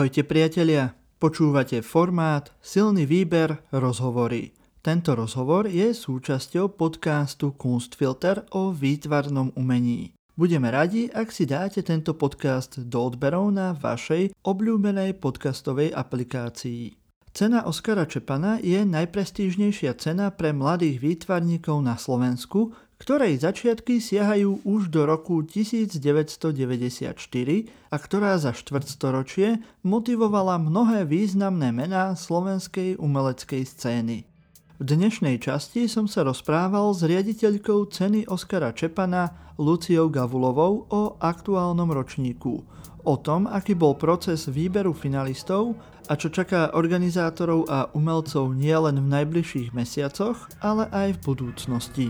Ahojte priatelia, počúvate formát Silný výber rozhovory. Tento rozhovor je súčasťou podcastu Kunstfilter o výtvarnom umení. Budeme radi, ak si dáte tento podcast do odberov na vašej obľúbenej podcastovej aplikácii. Cena Oskara Čepana je najprestížnejšia cena pre mladých výtvarníkov na Slovensku, ktorej začiatky siahajú už do roku 1994 a ktorá za štvrtstoročie motivovala mnohé významné mená slovenskej umeleckej scény. V dnešnej časti som sa rozprával s riaditeľkou ceny Oskara Čepana Luciou Gavulovou o aktuálnom ročníku, o tom, aký bol proces výberu finalistov a čo čaká organizátorov a umelcov nielen v najbližších mesiacoch, ale aj v budúcnosti.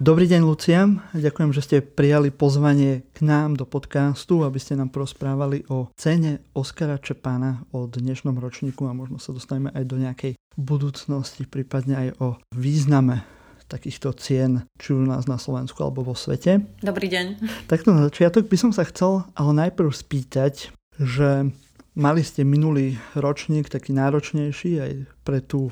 Dobrý deň, Lucia. Ďakujem, že ste prijali pozvanie k nám do podcastu, aby ste nám prosprávali o cene Oskara Čepána o dnešnom ročníku a možno sa dostaneme aj do nejakej budúcnosti, prípadne aj o význame takýchto cien, či u nás na Slovensku alebo vo svete. Dobrý deň. Takto na začiatok by som sa chcel ale najprv spýtať, že mali ste minulý ročník taký náročnejší aj pre tú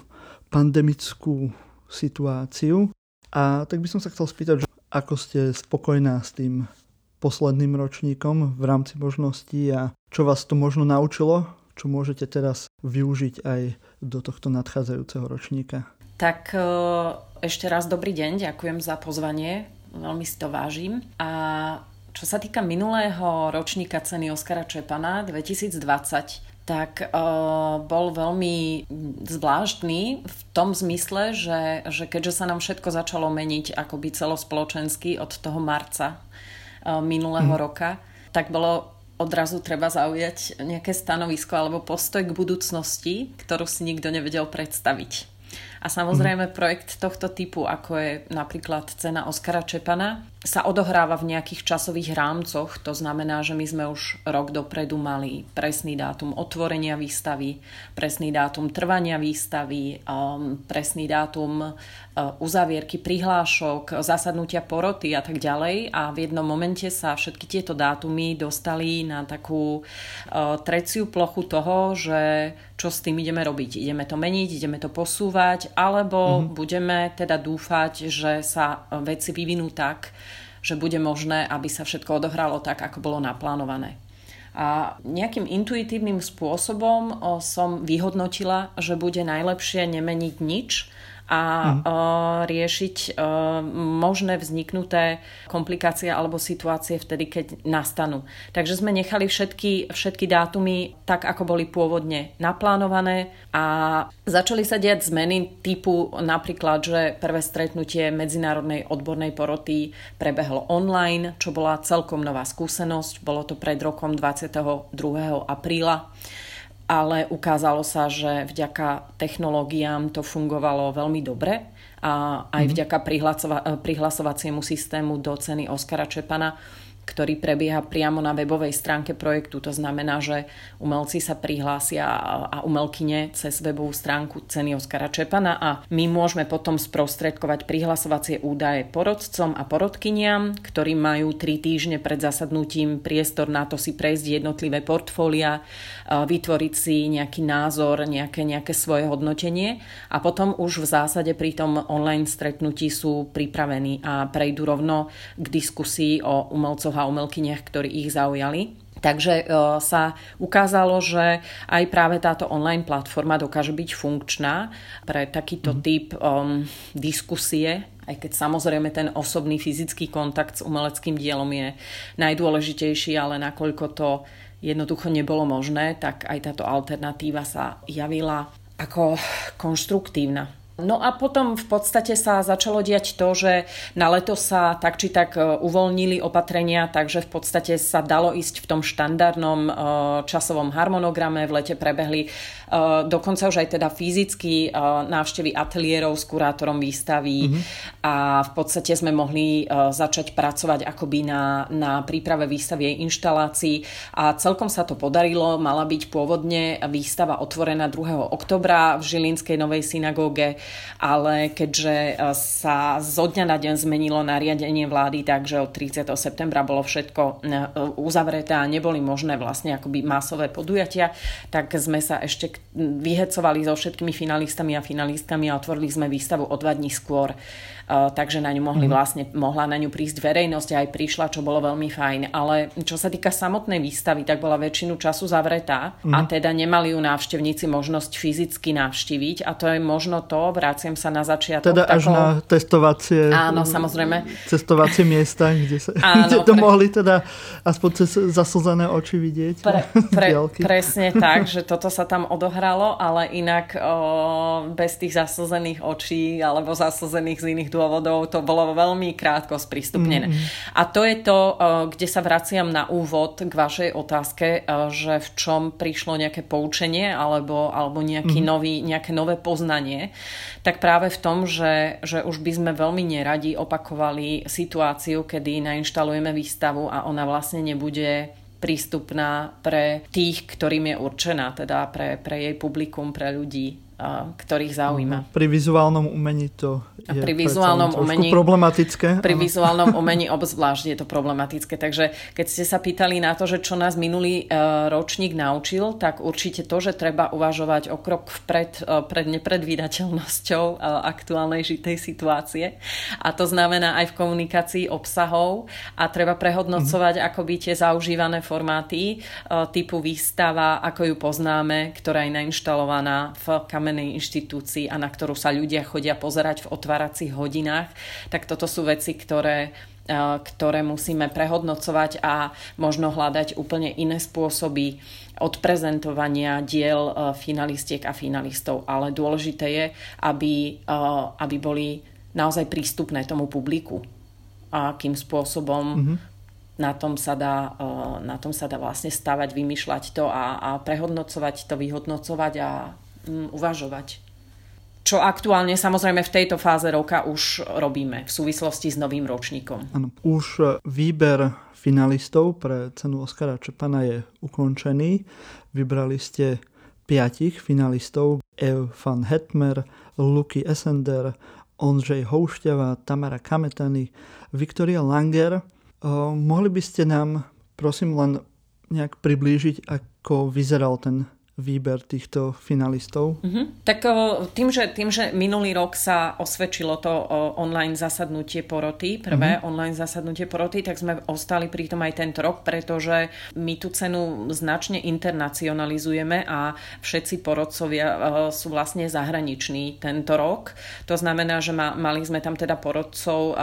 pandemickú situáciu. A tak by som sa chcel spýtať, ako ste spokojná s tým posledným ročníkom v rámci možností a čo vás to možno naučilo, čo môžete teraz využiť aj do tohto nadchádzajúceho ročníka. Tak e, ešte raz dobrý deň, ďakujem za pozvanie, veľmi si to vážim. A čo sa týka minulého ročníka ceny Oskara Čepana 2020, tak uh, bol veľmi zvláštny v tom zmysle, že, že keďže sa nám všetko začalo meniť akoby celospoločensky od toho marca uh, minulého mm. roka, tak bolo odrazu treba zaujať nejaké stanovisko alebo postoj k budúcnosti, ktorú si nikto nevedel predstaviť. A samozrejme projekt tohto typu, ako je napríklad cena Oskara Čepana, sa odohráva v nejakých časových rámcoch. To znamená, že my sme už rok dopredu mali presný dátum otvorenia výstavy, presný dátum trvania výstavy, um, presný dátum uh, uzavierky prihlášok, zasadnutia poroty a tak ďalej. A v jednom momente sa všetky tieto dátumy dostali na takú uh, treciu plochu toho, že čo s tým ideme robiť. Ideme to meniť, ideme to posúvať, alebo mm-hmm. budeme teda dúfať, že sa veci vyvinú tak, že bude možné, aby sa všetko odohralo tak, ako bolo naplánované. A nejakým intuitívnym spôsobom som vyhodnotila, že bude najlepšie nemeniť nič a mm. riešiť možné vzniknuté komplikácie alebo situácie vtedy, keď nastanú. Takže sme nechali všetky, všetky dátumy tak, ako boli pôvodne naplánované a začali sa diať zmeny typu napríklad, že prvé stretnutie Medzinárodnej odbornej poroty prebehlo online, čo bola celkom nová skúsenosť. Bolo to pred rokom 22. apríla ale ukázalo sa, že vďaka technológiám to fungovalo veľmi dobre a aj mm-hmm. vďaka prihlasovaciemu systému do ceny Oskara Čepana ktorý prebieha priamo na webovej stránke projektu. To znamená, že umelci sa prihlásia a umelkyne cez webovú stránku ceny Oskara Čepana a my môžeme potom sprostredkovať prihlasovacie údaje porodcom a porodkyniam, ktorí majú tri týždne pred zasadnutím priestor na to si prejsť jednotlivé portfólia, vytvoriť si nejaký názor, nejaké, nejaké svoje hodnotenie a potom už v zásade pri tom online stretnutí sú pripravení a prejdú rovno k diskusii o umelcoch a umelkyniach, ktorí ich zaujali. Takže e, sa ukázalo, že aj práve táto online platforma dokáže byť funkčná pre takýto mm. typ um, diskusie, aj keď samozrejme ten osobný fyzický kontakt s umeleckým dielom je najdôležitejší, ale nakoľko to jednoducho nebolo možné, tak aj táto alternatíva sa javila ako konštruktívna. No a potom v podstate sa začalo diať to, že na leto sa tak či tak e, uvoľnili opatrenia, takže v podstate sa dalo ísť v tom štandardnom e, časovom harmonograme. V lete prebehli dokonca už aj teda fyzicky návštevy ateliérov s kurátorom výstavy mm-hmm. a v podstate sme mohli začať pracovať akoby na, na príprave výstavy jej inštalácií a celkom sa to podarilo. Mala byť pôvodne výstava otvorená 2. oktobra v Žilinskej novej synagóge ale keďže sa zo dňa na deň zmenilo nariadenie vlády, takže od 30. septembra bolo všetko uzavreté a neboli možné vlastne akoby masové podujatia, tak sme sa ešte vyhecovali so všetkými finalistami a finalistkami a otvorili sme výstavu o dva dní skôr takže na ňu mohli mm. vlastne, mohla na ňu prísť verejnosť a aj prišla, čo bolo veľmi fajn. Ale čo sa týka samotnej výstavy, tak bola väčšinu času zavretá a teda nemali ju návštevníci možnosť fyzicky navštíviť a to je možno to, vraciam sa na začiatok. Teda až na testovacie Áno, samozrejme. Cestovacie miesta, kde, sa, Áno, kde to pre... mohli teda aspoň cez zaslzené oči vidieť. Pre, pre, presne tak, že toto sa tam odohralo, ale inak o, bez tých zaslzených očí alebo zaslzených z iných dôvodov, to bolo veľmi krátko sprístupnené. Mm-hmm. A to je to, eh, kde sa vraciam na úvod k vašej otázke, eh, že v čom prišlo nejaké poučenie alebo, alebo nejaký mm-hmm. nový, nejaké nové poznanie, tak práve v tom, že, že už by sme veľmi neradi opakovali situáciu, kedy nainštalujeme výstavu a ona vlastne nebude prístupná pre tých, ktorým je určená, teda pre, pre jej publikum, pre ľudí ktorých zaujíma. Pri vizuálnom umení to je pri vizuálnom umení, problematické. Pri vizuálnom umení obzvlášť je to problematické. Takže keď ste sa pýtali na to, že čo nás minulý uh, ročník naučil, tak určite to, že treba uvažovať o krok vpred uh, pred nepredvídateľnosťou uh, aktuálnej žitej situácie. A to znamená aj v komunikácii obsahov a treba prehodnocovať mm-hmm. akoby tie zaužívané formáty typu výstava, ako ju poznáme, ktorá je nainštalovaná v kameře kamenej inštitúcii a na ktorú sa ľudia chodia pozerať v otváracích hodinách, tak toto sú veci, ktoré e, ktoré musíme prehodnocovať a možno hľadať úplne iné spôsoby odprezentovania diel e, finalistiek a finalistov. Ale dôležité je, aby, e, aby boli naozaj prístupné tomu publiku. A akým spôsobom mm-hmm. na, tom sa dá, na tom sa dá vlastne stavať, vymýšľať to a, a prehodnocovať to, vyhodnocovať a Uvažovať. Čo aktuálne samozrejme v tejto fáze roka už robíme v súvislosti s novým ročníkom. Ano, už e, výber finalistov pre cenu Oskara Čepana je ukončený. Vybrali ste piatich finalistov Ev van Hetmer, Luky Esender, Ondřej Houšťava, Tamara Kametany, Viktoria Langer. Uh, mohli by ste nám prosím len nejak priblížiť, ako vyzeral ten výber týchto finalistov? Mm-hmm. Tak tým že, tým, že minulý rok sa osvedčilo to online zasadnutie poroty, prvé mm-hmm. online zasadnutie poroty, tak sme ostali pri tom aj tento rok, pretože my tú cenu značne internacionalizujeme a všetci porodcovia sú vlastne zahraniční tento rok. To znamená, že mali sme tam teda porodcov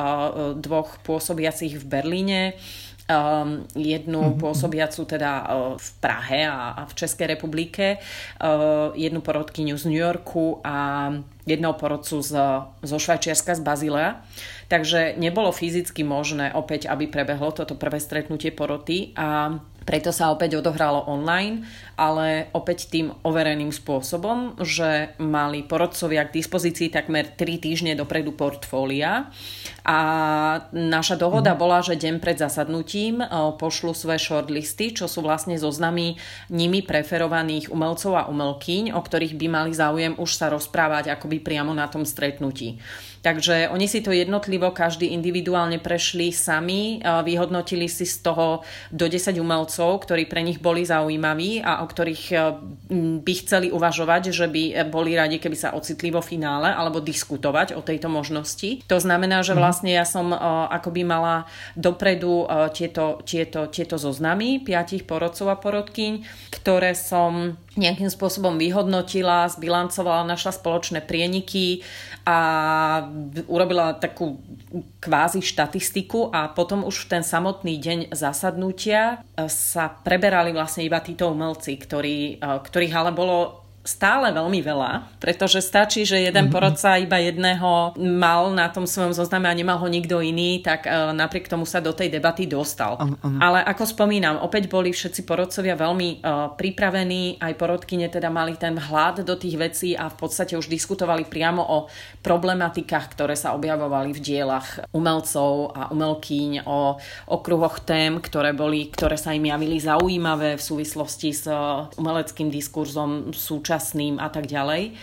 dvoch pôsobiacich v Berlíne, Um, jednu mm-hmm. pôsobiacu teda uh, v Prahe a, a v Českej republike, uh, jednu porodkyňu z New Yorku a jedného porodcu z, zo Švajčiarska, z Bazilea. Takže nebolo fyzicky možné opäť, aby prebehlo toto prvé stretnutie poroty a preto sa opäť odohralo online, ale opäť tým overeným spôsobom, že mali porodcovia k dispozícii takmer 3 týždne dopredu portfólia a naša dohoda mm. bola, že deň pred zasadnutím pošlu svoje shortlisty, čo sú vlastne zoznamy nimi preferovaných umelcov a umelkyň, o ktorých by mali záujem už sa rozprávať akoby priamo na tom stretnutí. Takže oni si to jednotlivo, každý individuálne prešli sami, vyhodnotili si z toho do 10 umelcov, ktorí pre nich boli zaujímaví a o ktorých e, by chceli uvažovať, že by boli radi, keby sa ocitli vo finále alebo diskutovať o tejto možnosti. To znamená, že mhm. vlastne ja som e, akoby mala dopredu e, tieto, tieto, tieto zoznamy piatich porodcov a porodkyň, ktoré som nejakým spôsobom vyhodnotila, zbilancovala, našla spoločné prieniky a urobila takú kvázi štatistiku a potom už v ten samotný deň zasadnutia sa preberali vlastne iba títo umelci, ktorí, ktorých ale bolo stále veľmi veľa, pretože stačí, že jeden mm-hmm. porodca iba jedného mal na tom svojom zozname a nemal ho nikto iný, tak uh, napriek tomu sa do tej debaty dostal. Ale ako spomínam, opäť boli všetci porodcovia veľmi uh, pripravení, aj porodkyne teda mali ten hľad do tých vecí a v podstate už diskutovali priamo o problematikách, ktoré sa objavovali v dielach umelcov a umelkyň, o okruhoch tém, ktoré, boli, ktoré sa im javili zaujímavé v súvislosti s uh, umeleckým diskurzom súčasnosti nešťastným a tak ďalej.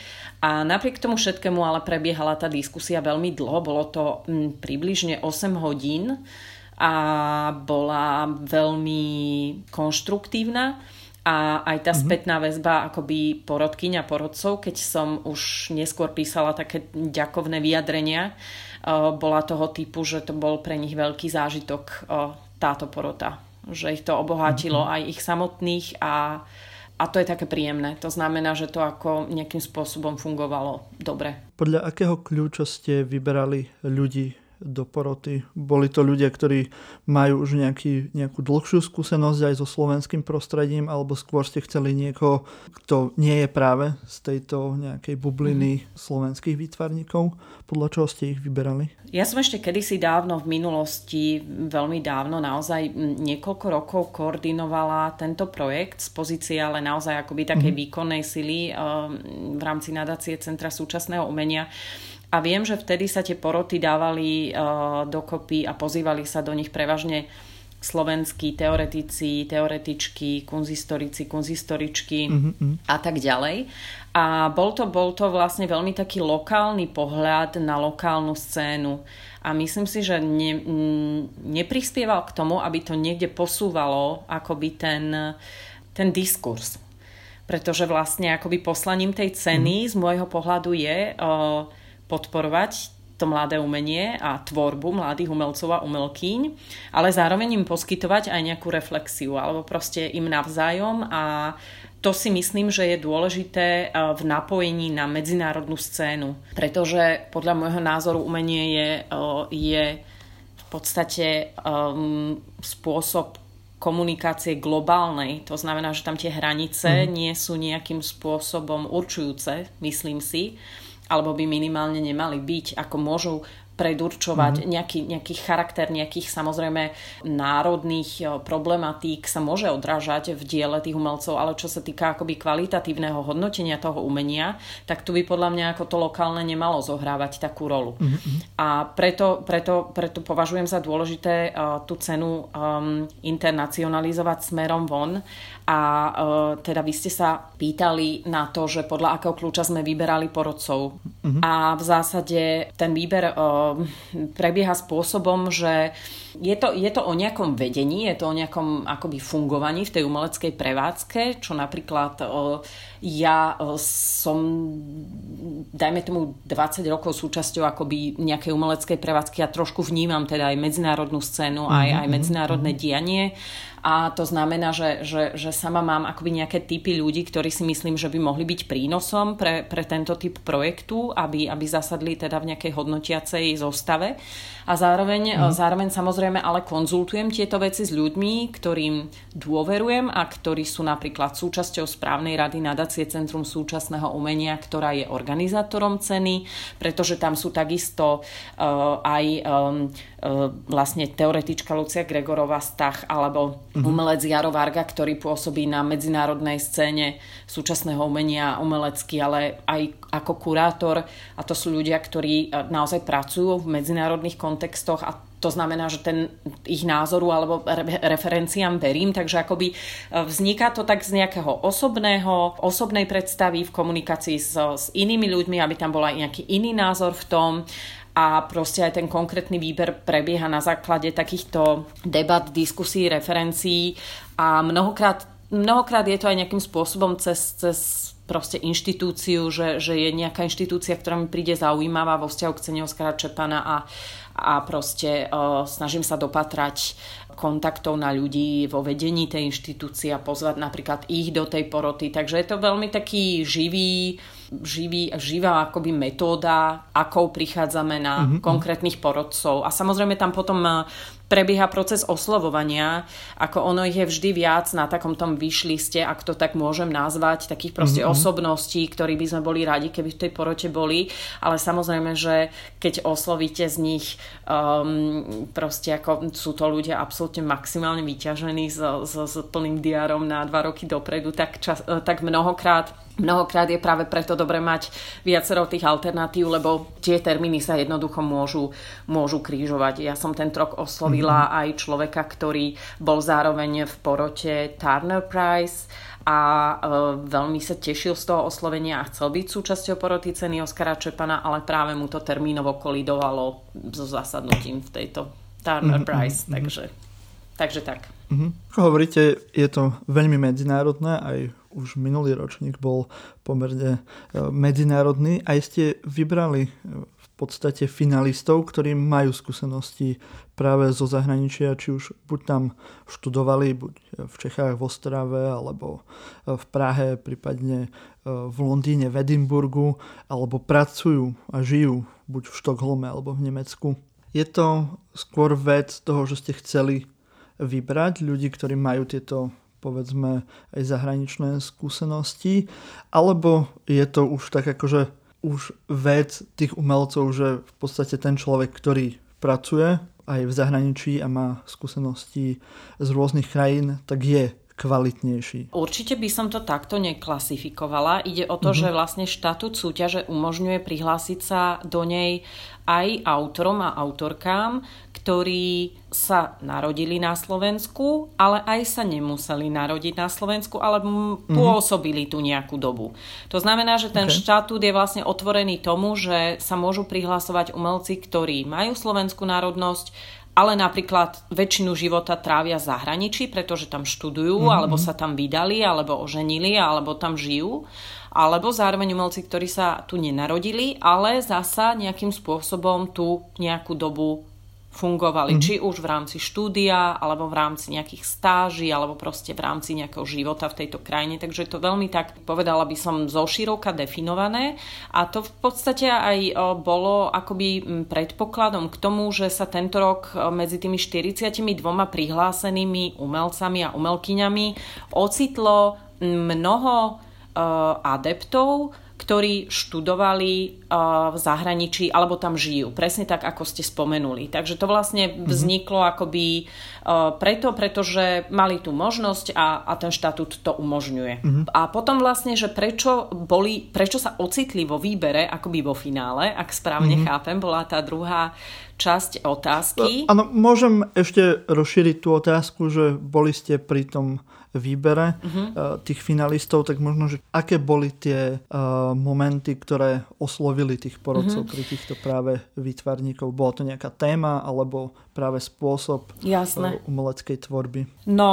A napriek tomu všetkému ale prebiehala tá diskusia veľmi dlho, bolo to m, približne 8 hodín a bola veľmi konštruktívna a aj tá mm-hmm. spätná väzba akoby porodkyňa porodcov, keď som už neskôr písala také ďakovné vyjadrenia, bola toho typu, že to bol pre nich veľký zážitok táto porota. Že ich to obohatilo mm-hmm. aj ich samotných a, a to je také príjemné. To znamená, že to ako nejakým spôsobom fungovalo dobre. Podľa akého kľúča ste vyberali ľudí do poroty. Boli to ľudia, ktorí majú už nejaký, nejakú dlhšiu skúsenosť aj so slovenským prostredím, alebo skôr ste chceli niekoho, kto nie je práve z tejto nejakej bubliny mm. slovenských výtvarníkov. Podľa čoho ste ich vyberali? Ja som ešte kedysi dávno v minulosti, veľmi dávno, naozaj niekoľko rokov koordinovala tento projekt z pozície ale naozaj akoby takej mm. výkonnej sily um, v rámci nadácie Centra súčasného umenia a viem, že vtedy sa tie poroty dávali uh, dokopy a pozývali sa do nich prevažne slovenskí teoretici, teoretičky, kunzistorici, kunzistoričky mm-hmm. a tak ďalej. A bol to, bol to vlastne veľmi taký lokálny pohľad na lokálnu scénu. A myslím si, že ne, neprispieval k tomu, aby to niekde posúvalo akoby ten, ten diskurs. Pretože vlastne akoby poslaním tej ceny mm. z môjho pohľadu je uh, podporovať to mladé umenie a tvorbu mladých umelcov a umelkyň, ale zároveň im poskytovať aj nejakú reflexiu alebo proste im navzájom a to si myslím, že je dôležité eh, v napojení na medzinárodnú scénu, pretože podľa môjho názoru umenie je, eh, je v podstate um, spôsob komunikácie globálnej. To znamená, že tam tie hranice mm. nie sú nejakým spôsobom určujúce, myslím si alebo by minimálne nemali byť, ako môžu predurčovať mm-hmm. nejaký, nejaký charakter nejakých samozrejme národných e, problematík sa môže odrážať v diele tých umelcov, ale čo sa týka akoby kvalitatívneho hodnotenia toho umenia, tak tu by podľa mňa ako to lokálne nemalo zohrávať takú rolu. Mm-hmm. A preto, preto, preto považujem za dôležité uh, tú cenu um, internacionalizovať smerom von a uh, teda vy ste sa pýtali na to, že podľa akého kľúča sme vyberali porodcov. Mm-hmm. A v zásade ten výber uh, prebieha spôsobom, že je to, je to o nejakom vedení, je to o nejakom akoby fungovaní v tej umeleckej prevádzke, čo napríklad ja som, dajme tomu 20 rokov súčasťou akoby nejakej umeleckej prevádzky a trošku vnímam teda aj medzinárodnú scénu, aj, aj mhm, medzinárodné mhm. dianie a to znamená, že, že, že sama mám akoby nejaké typy ľudí, ktorí si myslím, že by mohli byť prínosom pre, pre tento typ projektu, aby, aby zasadli teda v nejakej hodnotiacej zostave. A zároveň, mm. zároveň samozrejme ale konzultujem tieto veci s ľuďmi, ktorým dôverujem a ktorí sú napríklad súčasťou správnej rady nadácie Centrum súčasného umenia, ktorá je organizátorom ceny, pretože tam sú takisto uh, aj um, uh, vlastne teoretička Lucia Gregorová Stach alebo mm-hmm. umelec Jaro Varga, ktorý pôsobí na medzinárodnej scéne súčasného umenia umelecky, ale aj ako kurátor a to sú ľudia, ktorí naozaj pracujú v medzinárodných kontextoch a to znamená, že ten ich názoru alebo referenciám verím, takže akoby e, vzniká to tak z nejakého osobného, osobnej predstavy v komunikácii s, s inými ľuďmi, aby tam bol aj nejaký iný názor v tom. A proste aj ten konkrétny výber prebieha na základe takýchto debat, diskusí, referencií. A mnohokrát, mnohokrát je to aj nejakým spôsobom cez, cez proste inštitúciu, že, že je nejaká inštitúcia, ktorá mi príde zaujímavá vo vzťahu k cene Oskara Čepana a a proste uh, snažím sa dopatrať kontaktov na ľudí vo vedení tej inštitúcie a pozvať napríklad ich do tej poroty. Takže je to veľmi taký živý, živý, živá akoby metóda, akou prichádzame na mm-hmm. konkrétnych porodcov. A samozrejme tam potom prebieha proces oslovovania, ako ono ich je vždy viac na takom tom vyšliste, ak to tak môžem nazvať, takých proste mm-hmm. osobností, ktorí by sme boli radi, keby v tej porote boli, ale samozrejme, že keď oslovíte z nich um, proste ako sú to ľudia absolútne maximálne vyťažení s, s, s plným diárom na dva roky dopredu, tak, čas, tak mnohokrát Mnohokrát je práve preto dobre mať viacero tých alternatív, lebo tie termíny sa jednoducho môžu, môžu krížovať. Ja som ten rok oslovila mm-hmm. aj človeka, ktorý bol zároveň v porote Turner Prize a e, veľmi sa tešil z toho oslovenia a chcel byť súčasťou poroty ceny Oskara Čepana, ale práve mu to termínovo kolidovalo so zasadnutím v tejto Turner mm-hmm. Prize, mm-hmm. takže, takže tak. Mm-hmm. Ako hovoríte, je to veľmi medzinárodné, aj už minulý ročník bol pomerne e, medzinárodný. Aj ste vybrali e, v podstate finalistov, ktorí majú skúsenosti práve zo zahraničia, či už buď tam študovali, buď v Čechách, v Ostrave, alebo e, v Prahe, prípadne v Londýne, v Edimburgu, alebo pracujú a žijú buď v Štokholme alebo v Nemecku. Je to skôr vec toho, že ste chceli vybrať ľudí, ktorí majú tieto povedzme aj zahraničné skúsenosti, alebo je to už tak akože už vec tých umelcov, že v podstate ten človek, ktorý pracuje aj v zahraničí a má skúsenosti z rôznych krajín, tak je kvalitnejší. Určite by som to takto neklasifikovala. Ide o to, mm-hmm. že vlastne štatút súťaže umožňuje prihlásiť sa do nej aj autorom a autorkám, ktorí sa narodili na Slovensku, ale aj sa nemuseli narodiť na Slovensku, ale mm-hmm. pôsobili tu nejakú dobu. To znamená, že ten okay. štatút je vlastne otvorený tomu, že sa môžu prihlasovať umelci, ktorí majú slovenskú národnosť, ale napríklad väčšinu života trávia v zahraničí, pretože tam študujú, mm-hmm. alebo sa tam vydali, alebo oženili, alebo tam žijú alebo zároveň umelci, ktorí sa tu nenarodili, ale zasa nejakým spôsobom tu nejakú dobu fungovali, mm-hmm. či už v rámci štúdia, alebo v rámci nejakých stáží, alebo proste v rámci nejakého života v tejto krajine. Takže je to veľmi tak, povedala by som, zoširoka definované. A to v podstate aj bolo akoby predpokladom k tomu, že sa tento rok medzi tými 42 prihlásenými umelcami a umelkyňami ocitlo mnoho adeptov, ktorí študovali v zahraničí alebo tam žijú. Presne tak, ako ste spomenuli. Takže to vlastne mhm. vzniklo akoby preto, pretože mali tú možnosť a, a ten štatút to umožňuje. Mm-hmm. A potom vlastne, že prečo, boli, prečo sa ocitli vo výbere, akoby vo finále, ak správne mm-hmm. chápem, bola tá druhá časť otázky. Áno, môžem ešte rozšíriť tú otázku, že boli ste pri tom výbere uh-huh. tých finalistov, tak možno, že aké boli tie uh, momenty, ktoré oslovili tých porodcov uh-huh. pri týchto práve výtvarníkov? Bola to nejaká téma alebo práve spôsob Jasné. Uh, umeleckej tvorby? No,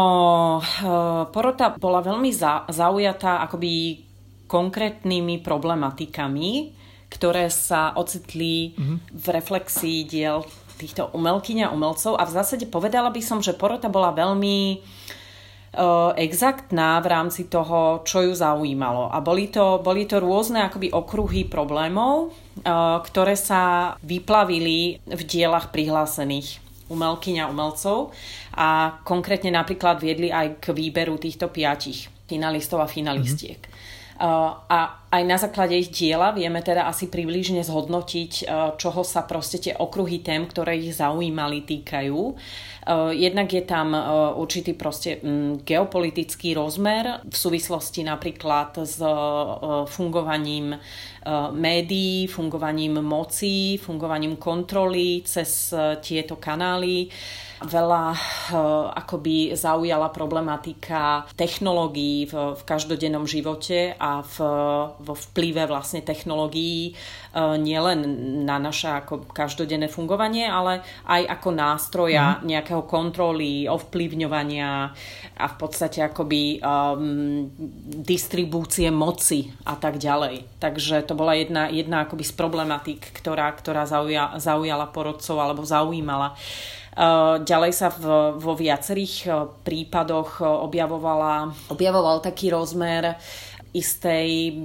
uh, porota bola veľmi za, zaujatá akoby konkrétnymi problematikami, ktoré sa ocitli uh-huh. v reflexii diel týchto umelkyň a umelcov a v zásade povedala by som, že porota bola veľmi uh, exaktná v rámci toho, čo ju zaujímalo. A boli to, boli to rôzne akoby okruhy problémov, ktoré sa vyplavili v dielach prihlásených umelkyň a umelcov a konkrétne napríklad viedli aj k výberu týchto piatich finalistov a finalistiek. Mm-hmm. A aj na základe ich diela vieme teda asi približne zhodnotiť, čoho sa proste tie okruhy tém, ktoré ich zaujímali, týkajú. Jednak je tam určitý proste mm, geopolitický rozmer v súvislosti napríklad s fungovaním médií, fungovaním moci, fungovaním kontroly cez tieto kanály. Veľa akoby zaujala problematika technológií v, v každodennom živote a v, vo vplyve vlastne technológií nielen na naše ako každodenné fungovanie, ale aj ako nástroja mm. nejakého kontroly, ovplyvňovania a v podstate akoby um, distribúcie moci a tak ďalej. Takže to bola jedna, jedna akoby z problematík, ktorá, ktorá zauja, zaujala porodcov alebo zaujímala. Eh, ďalej sa v, vo viacerých eh, prípadoch eh, objavovala, objavoval taký rozmer istej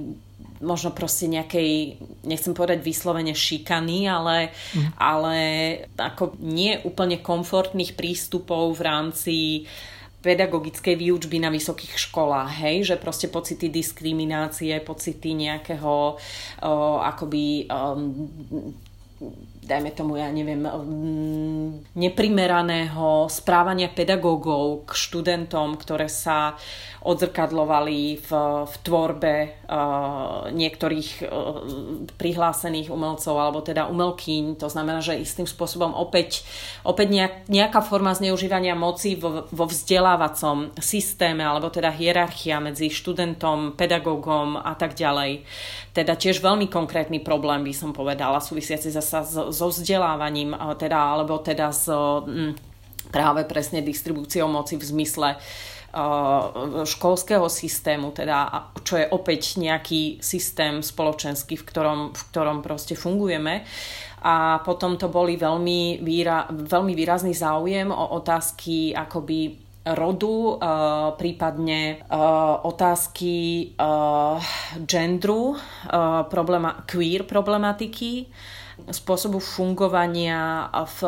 možno proste nejakej, nechcem povedať vyslovene šikany, ale, mm. ale ako nie úplne komfortných prístupov v rámci pedagogickej výučby na vysokých školách, hej, že proste pocity diskriminácie, pocity nejakého uh, akoby um, dajme tomu, ja neviem, mm, neprimeraného správania pedagógov k študentom, ktoré sa odzrkadlovali v, v tvorbe uh, niektorých uh, prihlásených umelcov alebo teda umelkyň. To znamená, že istým spôsobom opäť, opäť nejak, nejaká forma zneužívania moci vo, vo vzdelávacom systéme alebo teda hierarchia medzi študentom, pedagógom a tak ďalej. Teda tiež veľmi konkrétny problém by som povedala, súvisiaci zasa so, so vzdelávaním teda, alebo teda s m, práve presne distribúciou moci v zmysle Eh, školského systému, teda čo je opäť nejaký systém spoločenský, v ktorom, v ktorom proste fungujeme. A potom to boli veľmi, výra, veľmi výrazný záujem o otázky akoby rodu, uh, prípadne uh, otázky uh, gendru, problema- queer problematiky, spôsobu fungovania v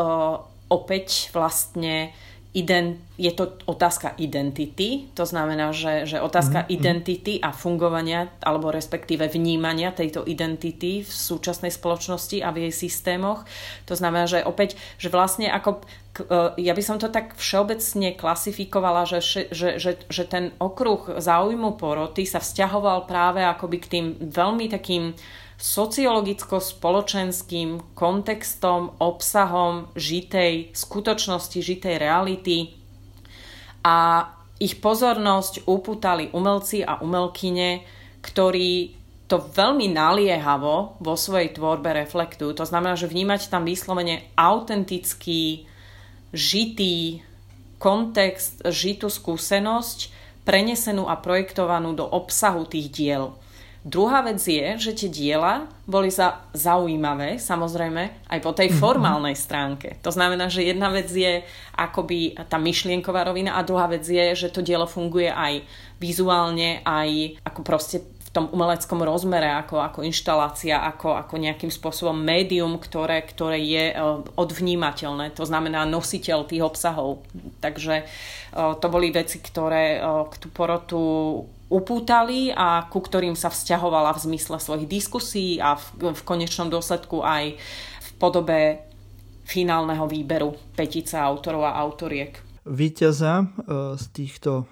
opäť vlastne ident, je to otázka identity, to znamená, že, že otázka mm-hmm. identity a fungovania, alebo respektíve vnímania tejto identity v súčasnej spoločnosti a v jej systémoch. To znamená, že opäť, že vlastne ako, e, ja by som to tak všeobecne klasifikovala, že, že, že, že ten okruh záujmu poroty sa vzťahoval práve akoby k tým veľmi takým sociologicko-spoločenským kontextom, obsahom žitej skutočnosti, žitej reality a ich pozornosť upútali umelci a umelkyne, ktorí to veľmi naliehavo vo svojej tvorbe reflektujú. To znamená, že vnímať tam vyslovene autentický, žitý kontext, žitú skúsenosť, prenesenú a projektovanú do obsahu tých diel. Druhá vec je, že tie diela boli za, zaujímavé, samozrejme, aj po tej mm-hmm. formálnej stránke. To znamená, že jedna vec je akoby tá myšlienková rovina a druhá vec je, že to dielo funguje aj vizuálne, aj ako proste tom umeleckom rozmere, ako, ako inštalácia, ako, ako nejakým spôsobom médium, ktoré, ktoré je uh, odvnímateľné, to znamená nositeľ tých obsahov. Takže uh, to boli veci, ktoré uh, k tú porotu upútali a ku ktorým sa vzťahovala v zmysle svojich diskusí a v, v konečnom dôsledku aj v podobe finálneho výberu petice autorov a autoriek. Výťaza e, z týchto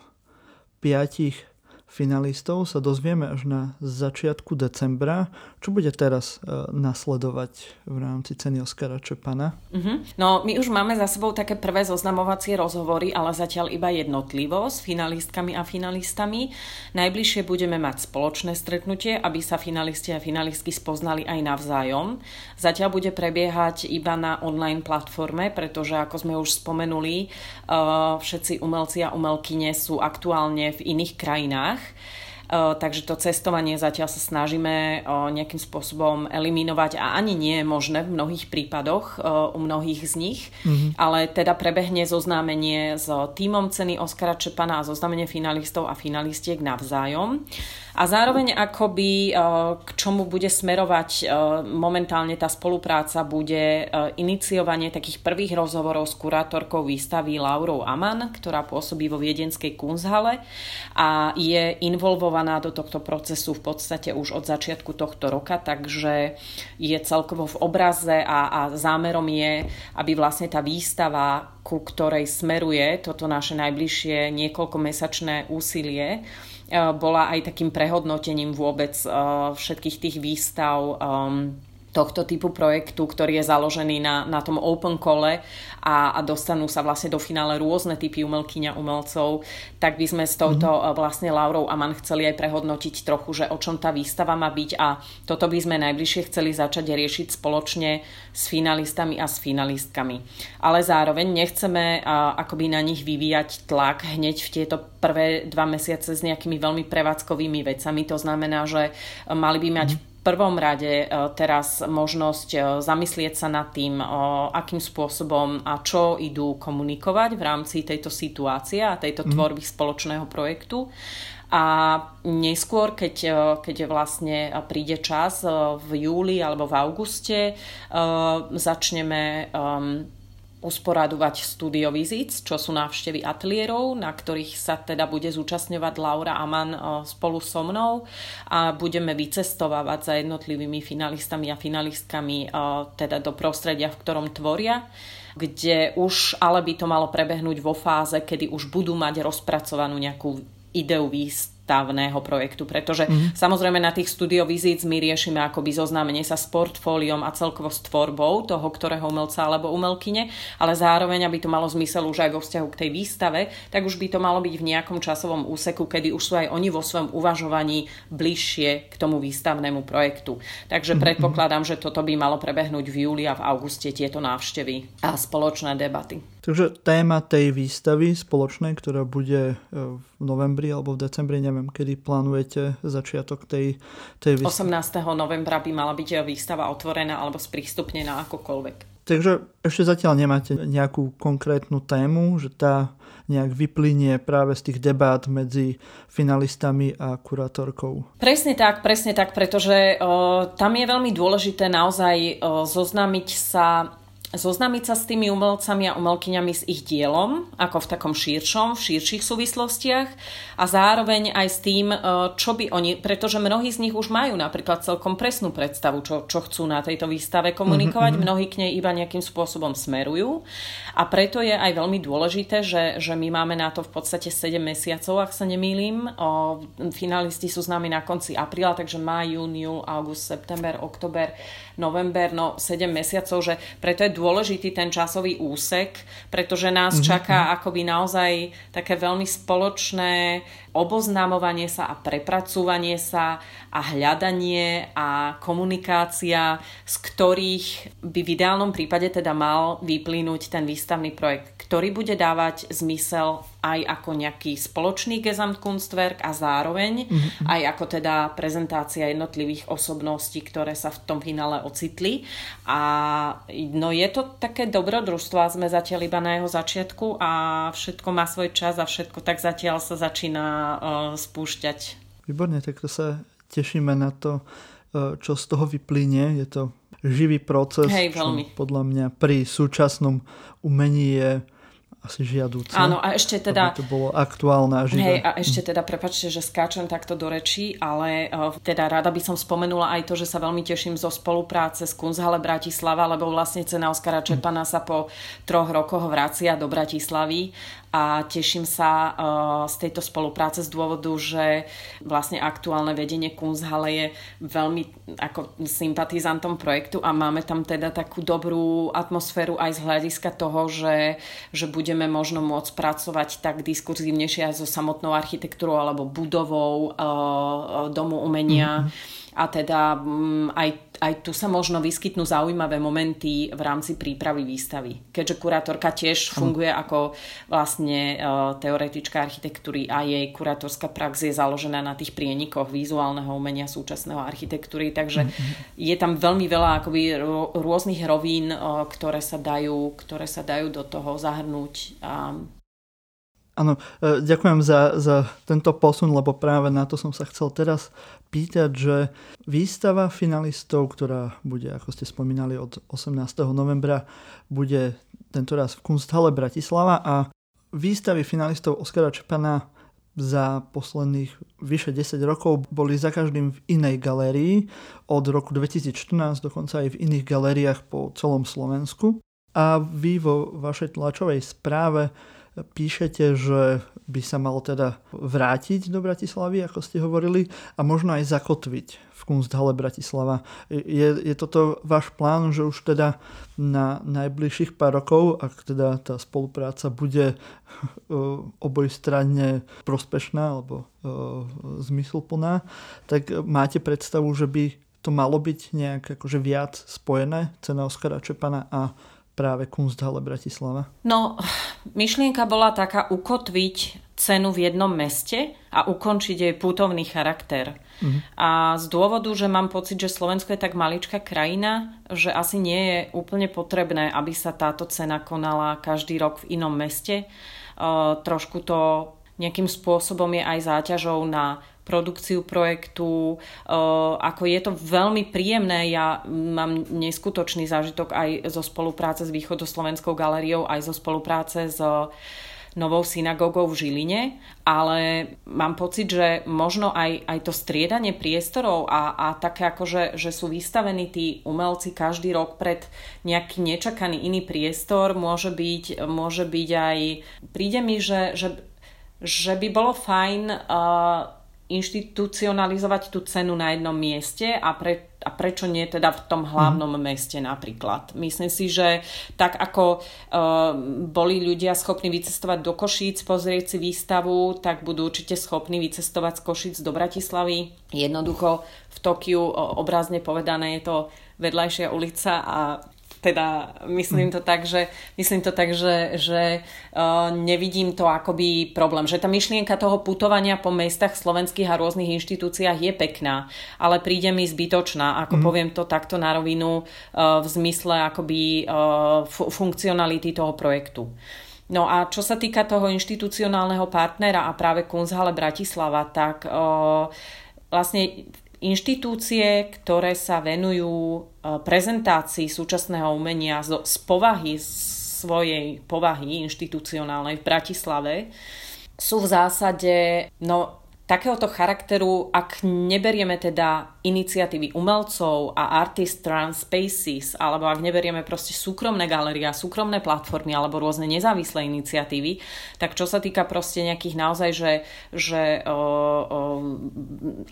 piatich finalistov sa dozvieme až na začiatku decembra. Čo bude teraz e, nasledovať v rámci ceny Oskara Čepana? Uh-huh. No, my už máme za sebou také prvé zoznamovacie rozhovory, ale zatiaľ iba jednotlivo s finalistkami a finalistami. Najbližšie budeme mať spoločné stretnutie, aby sa finalisti a finalistky spoznali aj navzájom. Zatiaľ bude prebiehať iba na online platforme, pretože ako sme už spomenuli, uh, všetci umelci a umelkyne sú aktuálne v iných krajinách. Takže to cestovanie zatiaľ sa snažíme nejakým spôsobom eliminovať a ani nie je možné v mnohých prípadoch u mnohých z nich, mm-hmm. ale teda prebehne zoznámenie s týmom ceny Oskara Čepana a zoznámenie finalistov a finalistiek navzájom. A zároveň akoby k čomu bude smerovať momentálne tá spolupráca bude iniciovanie takých prvých rozhovorov s kurátorkou výstavy Laurou Aman, ktorá pôsobí vo viedenskej Kunzhale a je involvovaná do tohto procesu v podstate už od začiatku tohto roka, takže je celkovo v obraze a, a zámerom je, aby vlastne tá výstava, ku ktorej smeruje toto naše najbližšie niekoľkomesačné úsilie, E, bola aj takým prehodnotením vôbec e, všetkých tých výstav um, tohto typu projektu, ktorý je založený na, na tom open kole a, a dostanú sa vlastne do finále rôzne typy umelkyňa umelcov, tak by sme s touto mm-hmm. vlastne Laurou Aman chceli aj prehodnotiť trochu, že o čom tá výstava má byť a toto by sme najbližšie chceli začať riešiť spoločne s finalistami a s finalistkami. Ale zároveň nechceme a, akoby na nich vyvíjať tlak hneď v tieto prvé dva mesiace s nejakými veľmi prevádzkovými vecami. To znamená, že mali by mať mm-hmm prvom rade e, teraz možnosť e, zamyslieť sa nad tým, e, akým spôsobom a čo idú komunikovať v rámci tejto situácie a tejto mhm. tvorby spoločného projektu. A neskôr, keď, keď vlastne príde čas v júli alebo v auguste, začneme usporadovať studio visits, čo sú návštevy ateliérov, na ktorých sa teda bude zúčastňovať Laura Aman spolu so mnou. A budeme vycestovávať za jednotlivými finalistami a finalistkami teda do prostredia, v ktorom tvoria kde už ale by to malo prebehnúť vo fáze, kedy už budú mať rozpracovanú nejakú ideu výst stavného projektu, pretože mm-hmm. samozrejme na tých studio visíc my riešime akoby zoznámenie sa s portfóliom a celkovo s tvorbou toho, ktorého umelca alebo umelkyne, ale zároveň, aby to malo zmysel už aj vo vzťahu k tej výstave, tak už by to malo byť v nejakom časovom úseku, kedy už sú aj oni vo svojom uvažovaní bližšie k tomu výstavnému projektu. Takže mm-hmm. predpokladám, že toto by malo prebehnúť v júli a v auguste tieto návštevy a spoločné debaty. Takže téma tej výstavy spoločnej, ktorá bude e, v novembri alebo v decembri, neviem, kedy plánujete začiatok tej, tej výstavy? 18. novembra by mala byť výstava otvorená alebo sprístupnená akokoľvek. Takže ešte zatiaľ nemáte nejakú konkrétnu tému, že tá nejak vyplynie práve z tých debát medzi finalistami a kurátorkou. Presne tak, presne tak, pretože o, tam je veľmi dôležité naozaj o, zoznámiť sa zoznámiť sa s tými umelcami a umelkyňami s ich dielom, ako v takom širšom, v širších súvislostiach a zároveň aj s tým, e, čo by oni, pretože mnohí z nich už majú napríklad celkom presnú predstavu, čo, čo chcú na tejto výstave komunikovať, mm-hmm. mnohí k nej iba nejakým spôsobom smerujú a preto je aj veľmi dôležité, že, že my máme na to v podstate 7 mesiacov, ak sa nemýlim. O, finalisti sú s nami na konci apríla, takže maj, jún, júl, august, september, oktober, november, no 7 mesiacov, že preto je dôležitý ten časový úsek, pretože nás mm-hmm. čaká mhm. akoby naozaj také veľmi spoločné oboznamovanie sa a prepracúvanie sa a hľadanie a komunikácia, z ktorých by v ideálnom prípade teda mal vyplynúť ten výstavný projekt, ktorý bude dávať zmysel aj ako nejaký spoločný Gesamtkunstwerk a zároveň mm-hmm. aj ako teda prezentácia jednotlivých osobností, ktoré sa v tom finále ocitli. A no je to také dobrodružstvo a sme zatiaľ iba na jeho začiatku a všetko má svoj čas a všetko tak zatiaľ sa začína spúšťať. Výborne, tak to sa tešíme na to, uh, čo z toho vyplynie. Je to živý proces, Hej, veľmi. čo podľa mňa pri súčasnom umení je asi žiadúce. Áno, a ešte teda... to bolo aktuálne a živé. Hej, a ešte teda, prepačte, že skáčem takto do rečí, ale uh, teda rada by som spomenula aj to, že sa veľmi teším zo spolupráce s Kunzhale Bratislava, lebo vlastne cena Oskara Čepana sa po troch rokoch vracia do Bratislavy a teším sa uh, z tejto spolupráce z dôvodu, že vlastne aktuálne vedenie Kunzhale je veľmi ako sympatizantom projektu a máme tam teda takú dobrú atmosféru aj z hľadiska toho, že, že budeme možno môcť pracovať tak diskurzívnejšie aj so samotnou architektúrou alebo budovou uh, domu umenia. Mm-hmm a teda mm, aj, aj tu sa možno vyskytnú zaujímavé momenty v rámci prípravy výstavy. Keďže kurátorka tiež funguje ako vlastne uh, teoretička architektúry a jej kurátorská prax je založená na tých prienikoch vizuálneho umenia súčasného architektúry, takže mm-hmm. je tam veľmi veľa akoby rôznych rovín, uh, ktoré sa dajú, ktoré sa dajú do toho zahrnúť. Áno, e, ďakujem za, za tento posun, lebo práve na to som sa chcel teraz pýtať, že výstava finalistov, ktorá bude, ako ste spomínali, od 18. novembra, bude tento raz v Kunsthalle Bratislava a výstavy finalistov Oskara Čepana za posledných vyše 10 rokov boli za každým v inej galérii, od roku 2014 dokonca aj v iných galériách po celom Slovensku. A vy vo vašej tlačovej správe píšete, že by sa mal teda vrátiť do Bratislavy, ako ste hovorili, a možno aj zakotviť v Kunsthalle Bratislava. Je, je toto váš plán, že už teda na najbližších pár rokov, ak teda tá spolupráca bude obojstranne prospešná alebo zmysluplná, tak máte predstavu, že by to malo byť nejak akože viac spojené, cena Oskara Čepana a práve Kunsthalle Bratislava? No, myšlienka bola taká ukotviť cenu v jednom meste a ukončiť jej putovný charakter. Uh-huh. A z dôvodu, že mám pocit, že Slovensko je tak maličká krajina, že asi nie je úplne potrebné, aby sa táto cena konala každý rok v inom meste. Uh, trošku to nejakým spôsobom je aj záťažou na produkciu projektu, ako je to veľmi príjemné. Ja mám neskutočný zážitok aj zo spolupráce s Východoslovenskou galériou, aj zo spolupráce s novou synagogou v Žiline, ale mám pocit, že možno aj, aj to striedanie priestorov a, a také ako, že, že sú vystavení tí umelci každý rok pred nejaký nečakaný iný priestor, môže byť, môže byť aj... Príde mi, že, že, že by bolo fajn uh, inštitucionalizovať tú cenu na jednom mieste a, pre, a prečo nie teda v tom hlavnom mm. meste napríklad. Myslím si, že tak ako uh, boli ľudia schopní vycestovať do Košíc, pozrieť si výstavu, tak budú určite schopní vycestovať z Košíc do Bratislavy. Jednoducho v Tokiu obrazne povedané je to vedľajšia ulica a teda myslím to tak, že, myslím to tak, že, že uh, nevidím to akoby problém. Že tá myšlienka toho putovania po mestách slovenských a rôznych inštitúciách je pekná, ale príde mi zbytočná, ako mm. poviem to takto na rovinu uh, v zmysle akoby uh, funkcionality toho projektu. No a čo sa týka toho inštitucionálneho partnera a práve Kunzhale Bratislava, tak uh, vlastne inštitúcie, ktoré sa venujú e, prezentácii súčasného umenia z povahy svojej povahy inštitucionálnej v Bratislave, sú v zásade no, takéhoto charakteru, ak neberieme teda iniciatívy umelcov a artist trans spaces, alebo ak neberieme proste súkromné galerie, súkromné platformy alebo rôzne nezávislé iniciatívy, tak čo sa týka proste nejakých naozaj, že, že o, o,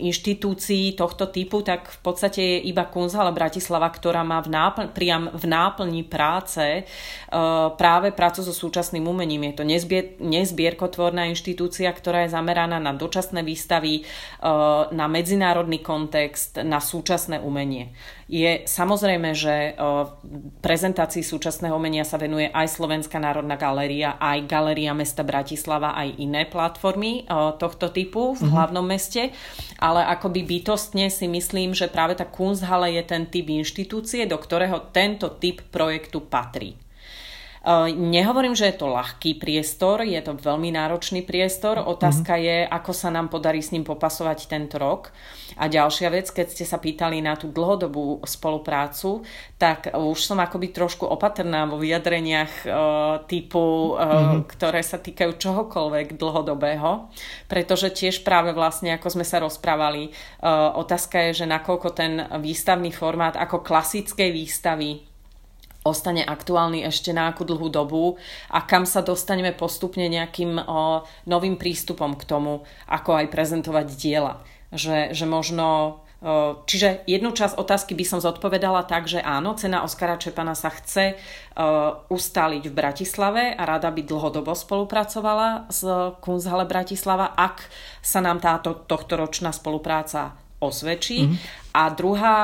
inštitúcií tohto typu, tak v podstate je iba Kunzhala Bratislava, ktorá má v nápl- priam v náplni práce o, práve prácu so súčasným umením. Je to nezbier- nezbierkotvorná inštitúcia, ktorá je zameraná na dočasné výstavy, eh, na medzinárodný kontext, na súčasné umenie. Je samozrejme, že eh, prezentácii súčasného umenia sa venuje aj Slovenská národná galéria, aj Galéria mesta Bratislava, aj iné platformy eh, tohto typu v mm-hmm. hlavnom meste, ale akoby bytostne si myslím, že práve tá Kunsthalle je ten typ inštitúcie, do ktorého tento typ projektu patrí. Nehovorím, že je to ľahký priestor, je to veľmi náročný priestor. Otázka mm-hmm. je, ako sa nám podarí s ním popasovať tento rok. A ďalšia vec, keď ste sa pýtali na tú dlhodobú spoluprácu, tak už som akoby trošku opatrná vo vyjadreniach uh, typu, uh, mm-hmm. ktoré sa týkajú čohokoľvek dlhodobého, pretože tiež práve vlastne, ako sme sa rozprávali, uh, otázka je, že nakoľko ten výstavný formát ako klasickej výstavy ostane aktuálny ešte na akú dlhú dobu a kam sa dostaneme postupne nejakým o, novým prístupom k tomu, ako aj prezentovať diela. Že, že možno Čiže jednu časť otázky by som zodpovedala tak, že áno, cena Oskara Čepana sa chce ustáliť v Bratislave a rada by dlhodobo spolupracovala s Kunsthalle Bratislava, ak sa nám táto tohtoročná spolupráca osvedčí. Mm-hmm. A druhá,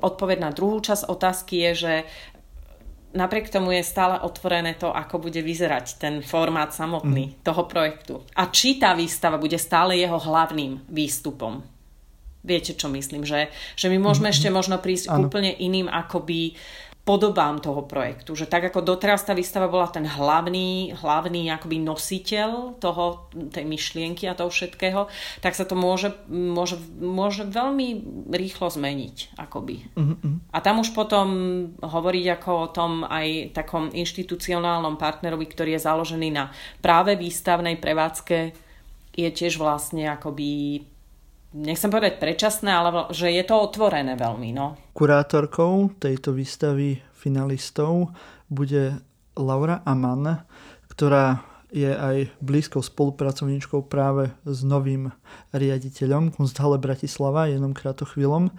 odpoveď na druhú časť otázky je, že napriek tomu je stále otvorené to, ako bude vyzerať ten formát samotný mm. toho projektu. A či tá výstava bude stále jeho hlavným výstupom. Viete, čo myslím? Že, že my môžeme mm. ešte možno prísť ano. úplne iným akoby podobám toho projektu. Že tak ako doteraz tá výstava bola ten hlavný, hlavný akoby nositeľ toho, tej myšlienky a toho všetkého, tak sa to môže, môže, môže veľmi rýchlo zmeniť. Akoby. Mm-hmm. A tam už potom hovoriť ako o tom aj takom inštitucionálnom partnerovi, ktorý je založený na práve výstavnej prevádzke, je tiež vlastne akoby nechcem povedať predčasné, ale že je to otvorené veľmi. No. Kurátorkou tejto výstavy finalistov bude Laura Aman, ktorá je aj blízkou spolupracovníčkou práve s novým riaditeľom Kunsthalle Bratislava, jednom to chvíľom.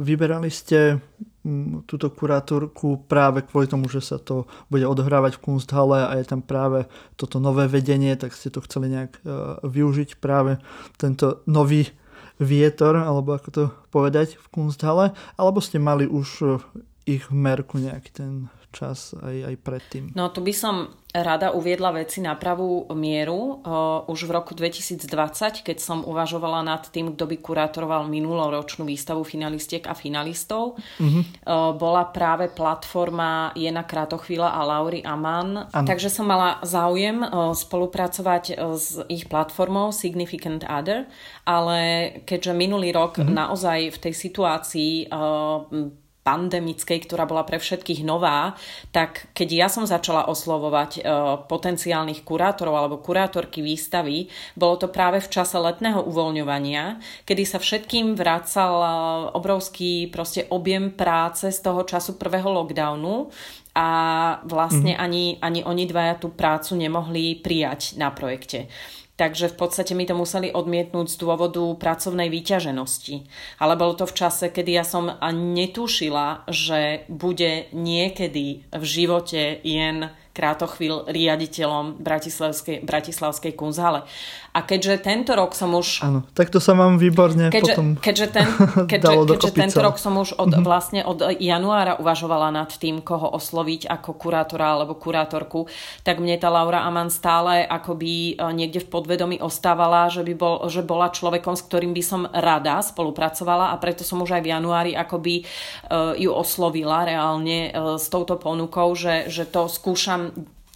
Vyberali ste mm, túto kurátorku práve kvôli tomu, že sa to bude odohrávať v Kunsthalle a je tam práve toto nové vedenie, tak ste to chceli nejak e, využiť práve tento nový vietor, alebo ako to povedať, v Kunsthalle, alebo ste mali už eh, ich merku nejaký ten čas aj, aj predtým. No tu by som rada uviedla veci na pravú mieru. Už v roku 2020, keď som uvažovala nad tým, kto by kurátoroval minuloročnú výstavu finalistiek a finalistov, uh-huh. bola práve platforma Jena Kratochvíla a Lauri Aman. Ano. Takže som mala záujem spolupracovať s ich platformou Significant Other, ale keďže minulý rok uh-huh. naozaj v tej situácii pandemickej, ktorá bola pre všetkých nová, tak keď ja som začala oslovovať e, potenciálnych kurátorov alebo kurátorky výstavy, bolo to práve v čase letného uvoľňovania, kedy sa všetkým vracal e, obrovský proste objem práce z toho času prvého lockdownu a vlastne mm-hmm. ani, ani oni dvaja tú prácu nemohli prijať na projekte. Takže v podstate mi to museli odmietnúť z dôvodu pracovnej výťaženosti. Ale bolo to v čase, kedy ja som netušila, že bude niekedy v živote jen Krátochvíľ riaditeľom Bratislavskej, Bratislavskej kunzhale. A keďže tento rok som už... Áno, tak to sa vám výborne keďže, potom keďže, ten, keďže, keďže tento rok som už od, mm-hmm. vlastne od januára uvažovala nad tým, koho osloviť ako kurátora alebo kurátorku, tak mne tá Laura Aman stále akoby e, niekde v podvedomí ostávala, že, by bol, že bola človekom, s ktorým by som rada spolupracovala a preto som už aj v januári akoby uh, ju oslovila reálne uh, s touto ponukou, že, že to skúšam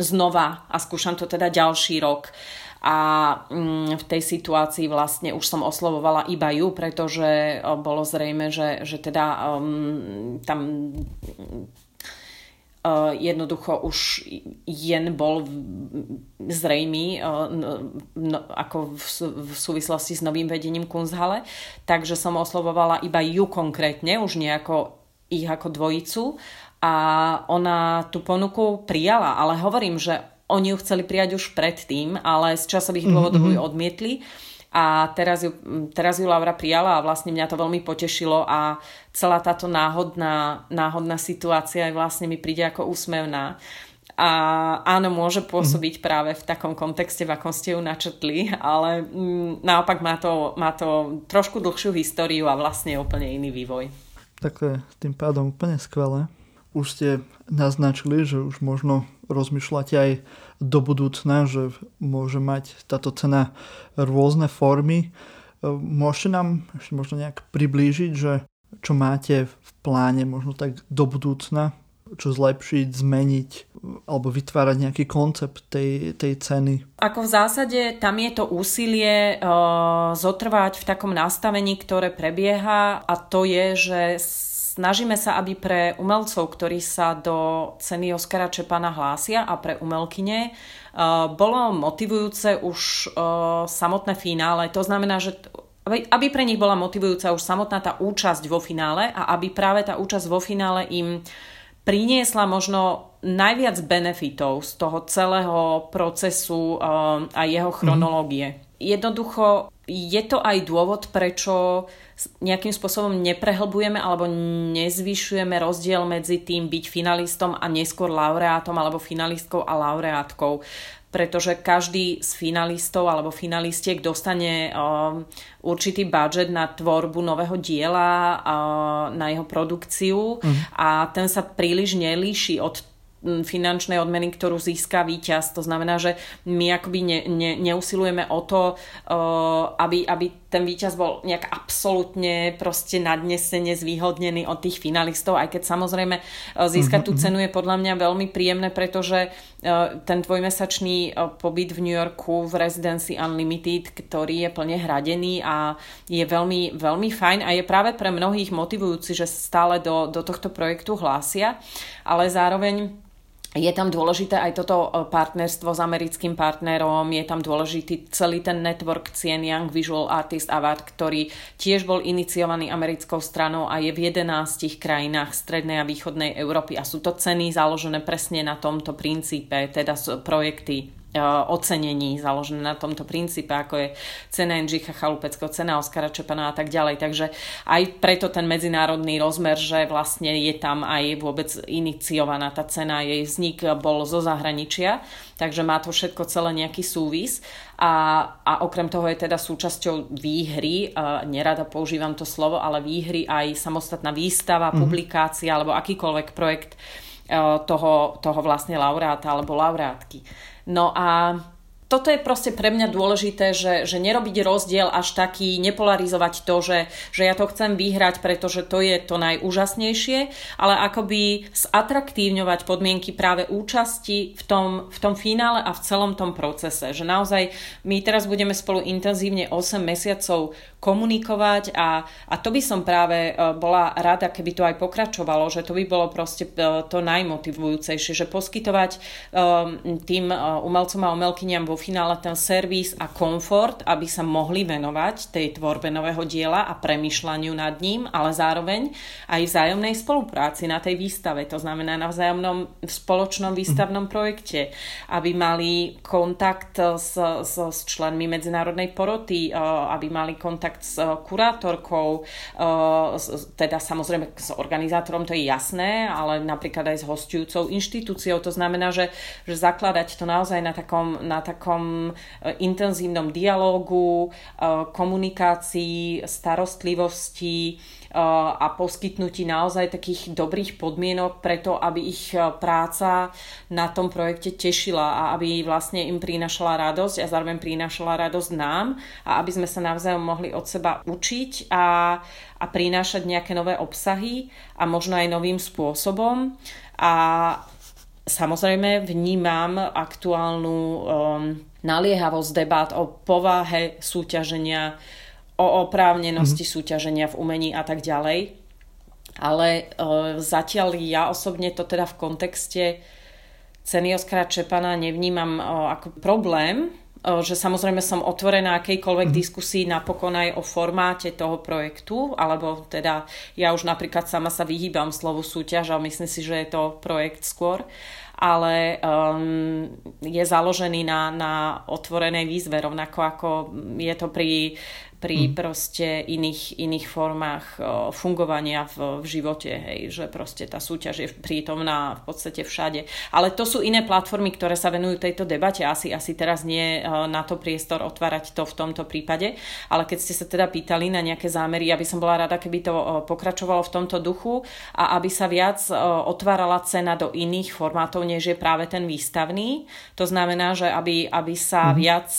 znova a skúšam to teda ďalší rok. A mm, v tej situácii vlastne už som oslovovala iba ju, pretože bolo zrejme, že, že teda um, tam Uh, jednoducho už jen bol zrejmý uh, no, ako v, v súvislosti s novým vedením Kunzhale, takže som oslovovala iba ju konkrétne, už nejako ich ako dvojicu a ona tú ponuku prijala, ale hovorím, že oni ju chceli prijať už predtým, ale z časových mhm, dôvodov mm-hmm. ju odmietli a teraz ju, teraz ju Laura prijala a vlastne mňa to veľmi potešilo a celá táto náhodná, náhodná situácia vlastne mi príde ako úsmevná. A áno, môže pôsobiť mm. práve v takom kontexte, v akom ste ju načetli, ale mm, naopak má to, má to trošku dlhšiu históriu a vlastne úplne iný vývoj. Tak je tým pádom úplne skvelé už ste naznačili, že už možno rozmýšľate aj do budúcna, že môže mať táto cena rôzne formy. Môžete nám ešte možno nejak priblížiť, že čo máte v pláne možno tak do budúcna, čo zlepšiť, zmeniť alebo vytvárať nejaký koncept tej, tej ceny? Ako v zásade tam je to úsilie uh, zotrvať v takom nastavení, ktoré prebieha a to je, že Snažíme sa, aby pre umelcov, ktorí sa do ceny Oskara Čepana hlásia a pre umelkyne, eh, bolo motivujúce už eh, samotné finále. To znamená, že aby pre nich bola motivujúca už samotná tá účasť vo finále a aby práve tá účasť vo finále im priniesla možno najviac benefitov z toho celého procesu eh, a jeho chronológie. Mm. Jednoducho je to aj dôvod, prečo nejakým spôsobom neprehlbujeme alebo nezvyšujeme rozdiel medzi tým byť finalistom a neskôr laureátom alebo finalistkou a laureátkou pretože každý z finalistov alebo finalistiek dostane uh, určitý budget na tvorbu nového diela, uh, na jeho produkciu mm. a ten sa príliš nelíši od finančnej odmeny, ktorú získa víťaz. To znamená, že my akoby ne, ne, neusilujeme o to, aby, aby ten víťaz bol nejak absolútne proste nadnesene zvýhodnený od tých finalistov, aj keď samozrejme uh, získať tú mhm, mhm. cenu je podľa mňa veľmi príjemné, pretože uh, ten dvojmesačný uh, pobyt v New Yorku v Residency Unlimited, ktorý je plne hradený a je veľmi, veľmi fajn a je práve pre mnohých motivujúci, že stále do, do tohto projektu hlásia, ale zároveň je tam dôležité aj toto e, partnerstvo s americkým partnerom, je tam dôležitý celý ten network cien Young Visual Artist Award, ktorý tiež bol iniciovaný americkou stranou a je v 11 krajinách strednej a východnej Európy a sú to ceny založené presne na tomto princípe, teda projekty E, ocenení založené na tomto princípe, ako je cena Enžicha Chalupeckého, cena Oskara Čepana a tak ďalej. Takže aj preto ten medzinárodný rozmer, že vlastne je tam aj vôbec iniciovaná tá cena, jej vznik bol zo zahraničia, takže má to všetko celé nejaký súvis. A, a okrem toho je teda súčasťou výhry, uh, nerada používam to slovo, ale výhry aj samostatná výstava, mm-hmm. publikácia alebo akýkoľvek projekt, toho, toho vlastne laureáta alebo laureátky. No a toto je proste pre mňa dôležité, že, že nerobiť rozdiel až taký, nepolarizovať to, že, že ja to chcem vyhrať, pretože to je to najúžasnejšie, ale akoby zatraktívňovať podmienky práve účasti v tom, v tom finále a v celom tom procese. Že naozaj my teraz budeme spolu intenzívne 8 mesiacov komunikovať a, a to by som práve e, bola rada, keby to aj pokračovalo, že to by bolo proste e, to najmotivujúcejšie, že poskytovať e, tým umelcom a umelkyniam vo finále ten servis a komfort, aby sa mohli venovať tej tvorbe nového diela a premyšľaniu nad ním, ale zároveň aj vzájomnej spolupráci na tej výstave, to znamená na vzájomnom spoločnom výstavnom projekte, aby mali kontakt s, s, s členmi medzinárodnej poroty, aby mali kontakt s kurátorkou, eh, teda samozrejme s organizátorom, to je jasné, ale napríklad aj s hostujúcou inštitúciou. To znamená, že, že zakladať to naozaj na takom, na takom eh, intenzívnom dialógu, komunikácii, starostlivosti, a poskytnutí naozaj takých dobrých podmienok preto, aby ich práca na tom projekte tešila a aby vlastne im prinašala radosť a zároveň prinašala radosť nám a aby sme sa navzájom mohli od seba učiť a, a prinášať nejaké nové obsahy a možno aj novým spôsobom. A samozrejme vnímam aktuálnu um, naliehavosť debát o povahe súťaženia o oprávnenosti mm-hmm. súťaženia v umení a tak ďalej. Ale e, zatiaľ ja osobne to teda v kontexte ceny Oskara Čepana nevnímam e, ako problém, e, že samozrejme som otvorená akejkoľvek mm. diskusii napokon aj o formáte toho projektu, alebo teda ja už napríklad sama sa vyhýbam slovu súťaž a myslím si, že je to projekt skôr ale um, je založený na, na otvorenej výzve, rovnako ako je to pri pri mm. proste iných, iných formách fungovania v, v živote, hej, že proste tá súťaž je prítomná v podstate všade. Ale to sú iné platformy, ktoré sa venujú tejto debate, asi, asi teraz nie na to priestor otvárať to v tomto prípade, ale keď ste sa teda pýtali na nejaké zámery, ja by som bola rada, keby to pokračovalo v tomto duchu a aby sa viac otvárala cena do iných formátov, než je práve ten výstavný. To znamená, že aby, aby sa mm. viac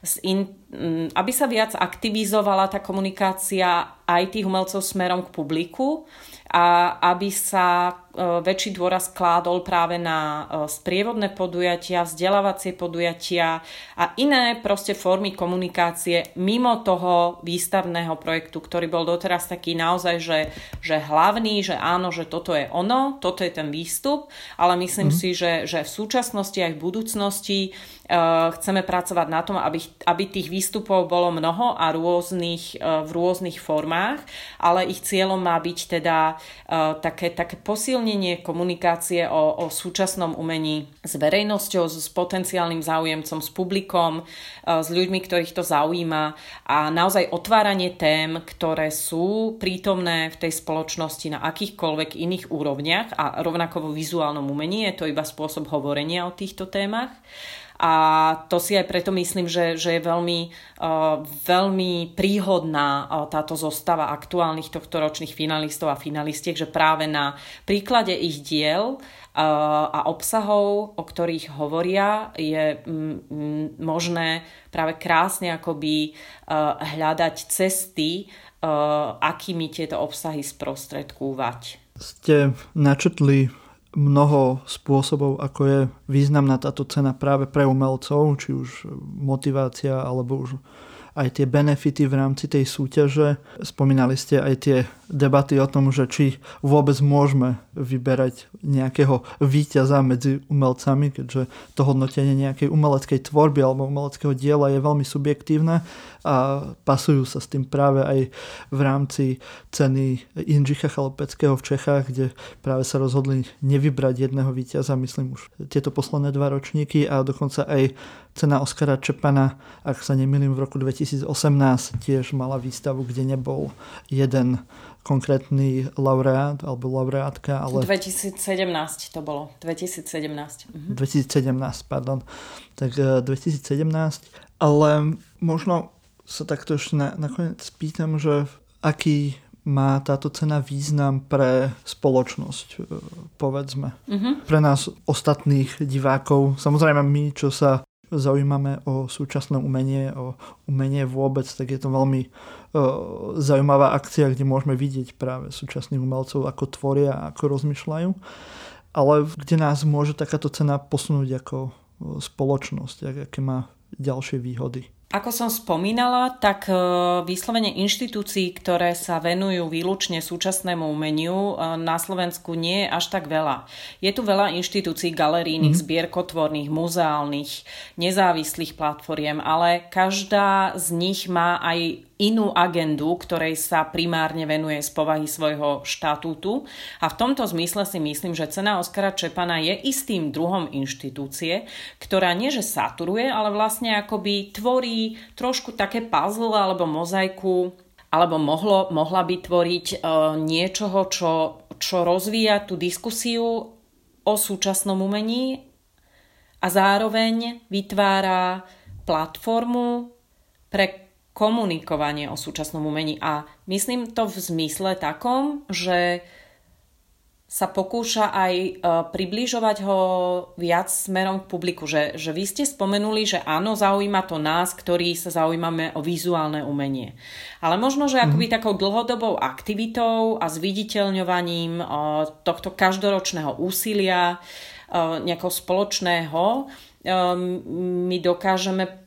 z in, aby sa viac aktivizovala tá komunikácia aj tých umelcov smerom k publiku a aby sa väčší dôraz kládol práve na e, sprievodné podujatia, vzdelávacie podujatia a iné proste formy komunikácie mimo toho výstavného projektu, ktorý bol doteraz taký naozaj, že, že hlavný, že áno, že toto je ono, toto je ten výstup, ale myslím mm. si, že, že v súčasnosti aj v budúcnosti uh, chceme pracovať na tom, aby, aby tých výstupov bolo mnoho a rôznych, uh, v rôznych formách, ale ich cieľom má byť teda uh, také, také posilnenie posilnenie komunikácie o, o súčasnom umení s verejnosťou, s potenciálnym záujemcom, s publikom, e, s ľuďmi, ktorých to zaujíma a naozaj otváranie tém, ktoré sú prítomné v tej spoločnosti na akýchkoľvek iných úrovniach a rovnako vo vizuálnom umení, je to iba spôsob hovorenia o týchto témach. A to si aj preto myslím, že, že je veľmi, uh, veľmi príhodná uh, táto zostava aktuálnych tohto ročných finalistov a finalistiek, že práve na príklade ich diel uh, a obsahov, o ktorých hovoria, je mm, možné práve krásne akoby hľadať cesty, akými tieto obsahy sprostredkúvať. Ste načetli mnoho spôsobov, ako je významná táto cena práve pre umelcov, či už motivácia alebo už aj tie benefity v rámci tej súťaže. Spomínali ste aj tie debaty o tom, že či vôbec môžeme vyberať nejakého víťaza medzi umelcami, keďže to hodnotenie nejakej umeleckej tvorby alebo umeleckého diela je veľmi subjektívne a pasujú sa s tým práve aj v rámci ceny Inžicha Chalopeckého v Čechách, kde práve sa rozhodli nevybrať jedného víťaza, myslím už tieto posledné dva ročníky a dokonca aj cena Oskara Čepana, ak sa nemýlim v roku 2018 tiež mala výstavu, kde nebol jeden konkrétny laureát alebo laureátka. Ale... 2017 to bolo. 2017. Mhm. 2017, pardon. Tak 2017. Ale možno sa takto ešte na, nakoniec spýtam, že aký má táto cena význam pre spoločnosť, e, povedzme. Uh-huh. Pre nás ostatných divákov, samozrejme my, čo sa zaujímame o súčasné umenie, o umenie vôbec, tak je to veľmi uh, zaujímavá akcia, kde môžeme vidieť práve súčasných umelcov, ako tvoria a ako rozmýšľajú. Ale kde nás môže takáto cena posunúť ako spoločnosť, aké má ďalšie výhody. Ako som spomínala, tak e, vyslovene inštitúcií, ktoré sa venujú výlučne súčasnému umeniu, e, na Slovensku nie je až tak veľa. Je tu veľa inštitúcií galerijných, mm. zbierkotvorných, muzeálnych, nezávislých platformiem, ale každá z nich má aj inú agendu, ktorej sa primárne venuje z povahy svojho štatútu. A v tomto zmysle si myslím, že cena Oskara Čepana je istým druhom inštitúcie, ktorá nie že saturuje, ale vlastne akoby tvorí trošku také puzzle alebo mozaiku alebo mohlo, mohla by tvoriť e, niečoho, čo, čo rozvíja tú diskusiu o súčasnom umení a zároveň vytvára platformu pre komunikovanie o súčasnom umení. A myslím to v zmysle takom, že sa pokúša aj e, približovať ho viac smerom k publiku. Že, že vy ste spomenuli, že áno, zaujíma to nás, ktorí sa zaujímame o vizuálne umenie. Ale možno, že akoby mm. takou dlhodobou aktivitou a zviditeľňovaním e, tohto každoročného úsilia, e, nejakého spoločného, my dokážeme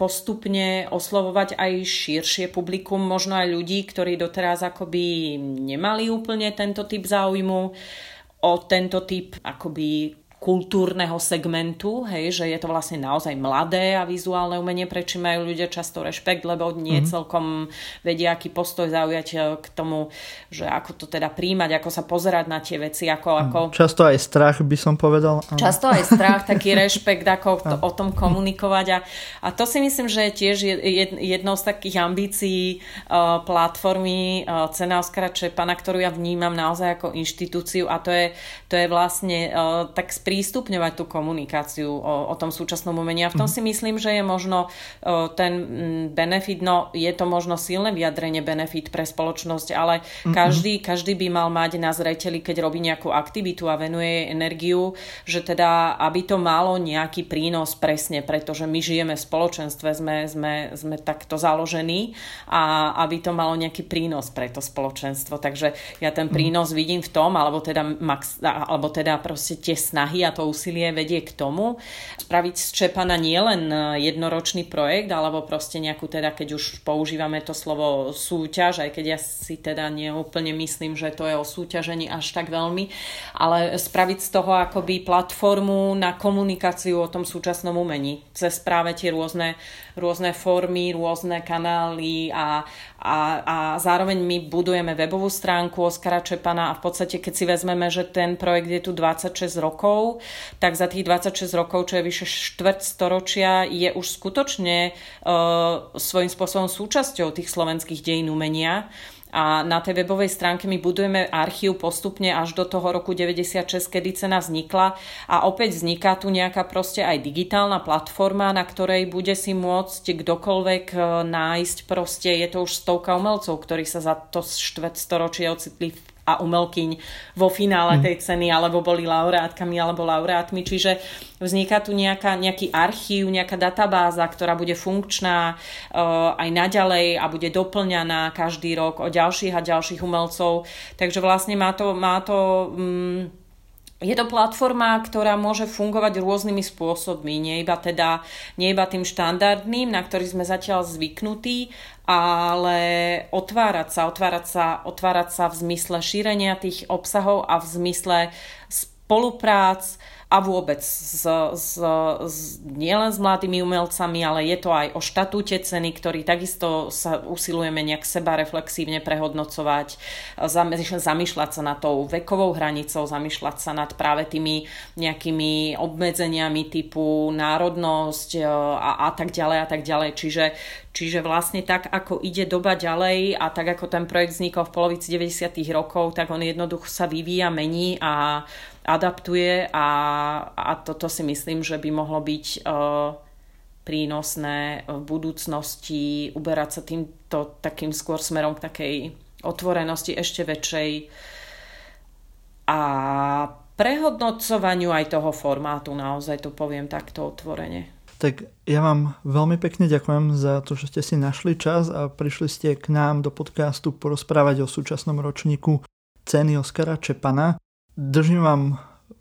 postupne oslovovať aj širšie publikum, možno aj ľudí, ktorí doteraz akoby nemali úplne tento typ záujmu. O tento typ akoby kultúrneho segmentu, hej, že je to vlastne naozaj mladé a vizuálne umenie, prečo majú ľudia často rešpekt, lebo nie mm-hmm. celkom vedia, aký postoj zaujať e, k tomu, že ako to teda príjmať, ako sa pozerať na tie veci. Ako, ako... Často aj strach by som povedal. Často aj strach, taký rešpekt, ako to, o tom komunikovať. A, a to si myslím, že je tiež jednou z takých ambícií uh, platformy uh, Cena Oskara Čepana, ktorú ja vnímam naozaj ako inštitúciu a to je, to je vlastne uh, tak sprístupňovať tú komunikáciu o, o tom súčasnom umení. A v tom mhm. si myslím, že je možno ten benefit, no je to možno silné vyjadrenie benefit pre spoločnosť, ale mm-hmm. každý, každý by mal mať na zreteli, keď robí nejakú aktivitu a venuje jej energiu, že teda, aby to malo nejaký prínos presne, pretože my žijeme v spoločenstve, sme, sme, sme takto založení a aby to malo nejaký prínos pre to spoločenstvo. Takže ja ten mhm. prínos vidím v tom, alebo teda, max, alebo teda proste tie snahy a to úsilie vedie k tomu spraviť z Čepana nielen e, jednoročný projekt, alebo proste nejakú teda, keď už používame to slovo súťaž, aj keď ja si teda neúplne myslím, že to je o súťažení až tak veľmi, ale spraviť z toho akoby platformu na komunikáciu o tom súčasnom umení cez práve tie rôzne, rôzne formy, rôzne kanály a, a, a zároveň my budujeme webovú stránku Oskara Čepana a v podstate keď si vezmeme, že ten projekt je tu 26 rokov, tak za tých 26 rokov, čo je vyše štvrť storočia, je už skutočne uh, svojím spôsobom súčasťou tých slovenských dejín umenia. A na tej webovej stránke my budujeme archív postupne až do toho roku 96, kedy cena vznikla. A opäť vzniká tu nejaká proste aj digitálna platforma, na ktorej bude si môcť kdokoľvek e, nájsť proste, je to už stovka umelcov, ktorí sa za to štvrť storočie ocitli v a umelkyň vo finále mm. tej ceny, alebo boli laureátkami alebo laureátmi. Čiže vzniká tu nejaká, nejaký archív, nejaká databáza, ktorá bude funkčná uh, aj naďalej a bude doplňaná každý rok o ďalších a ďalších umelcov. Takže vlastne má to, má to um, je to platforma, ktorá môže fungovať rôznymi spôsobmi, nie iba, teda, nie iba tým štandardným, na ktorý sme zatiaľ zvyknutí, ale otvárať sa, otvárať sa, otvárať sa v zmysle šírenia tých obsahov a v zmysle spoluprác, a vôbec s, s, s, nielen s mladými umelcami, ale je to aj o štatúte ceny, ktorý takisto sa usilujeme nejak seba reflexívne prehodnocovať, zamýšľať sa nad tou vekovou hranicou, zamýšľať sa nad práve tými nejakými obmedzeniami typu národnosť e, a, a tak ďalej a tak ďalej. Čiže, čiže vlastne tak, ako ide doba ďalej a tak, ako ten projekt vznikol v polovici 90. rokov, tak on jednoducho sa vyvíja, mení a adaptuje a, a toto si myslím, že by mohlo byť uh, prínosné v budúcnosti uberať sa týmto takým skôr smerom k takej otvorenosti ešte väčšej a prehodnocovaniu aj toho formátu, naozaj to poviem takto otvorene. Tak ja vám veľmi pekne ďakujem za to, že ste si našli čas a prišli ste k nám do podcastu porozprávať o súčasnom ročníku ceny Oskara Čepana. Držím vám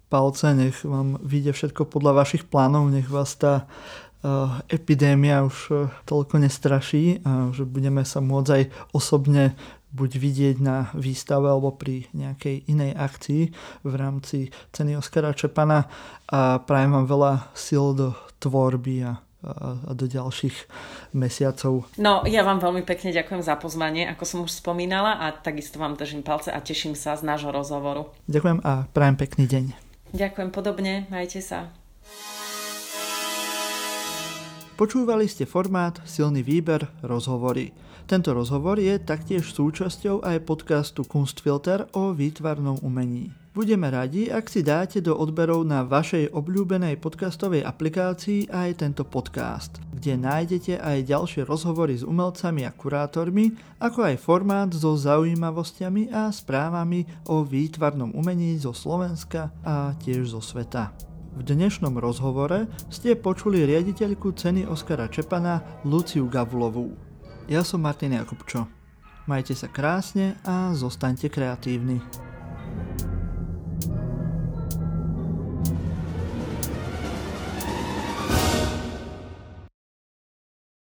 palce, nech vám vyjde všetko podľa vašich plánov, nech vás tá uh, epidémia už uh, toľko nestraší že budeme sa môcť aj osobne buď vidieť na výstave alebo pri nejakej inej akcii v rámci ceny Oskara Čepana. A prajem vám veľa sil do tvorby a a do ďalších mesiacov. No, ja vám veľmi pekne ďakujem za pozvanie, ako som už spomínala a takisto vám držím palce a teším sa z nášho rozhovoru. Ďakujem a prajem pekný deň. Ďakujem podobne, majte sa. Počúvali ste formát Silný výber rozhovory. Tento rozhovor je taktiež súčasťou aj podcastu Kunstfilter o výtvarnom umení. Budeme radi, ak si dáte do odberov na vašej obľúbenej podcastovej aplikácii aj tento podcast, kde nájdete aj ďalšie rozhovory s umelcami a kurátormi, ako aj formát so zaujímavosťami a správami o výtvarnom umení zo Slovenska a tiež zo sveta. V dnešnom rozhovore ste počuli riaditeľku ceny Oskara Čepana Luciu Gavulovú. Ja som Martin Jakubčo. Majte sa krásne a zostaňte kreatívni.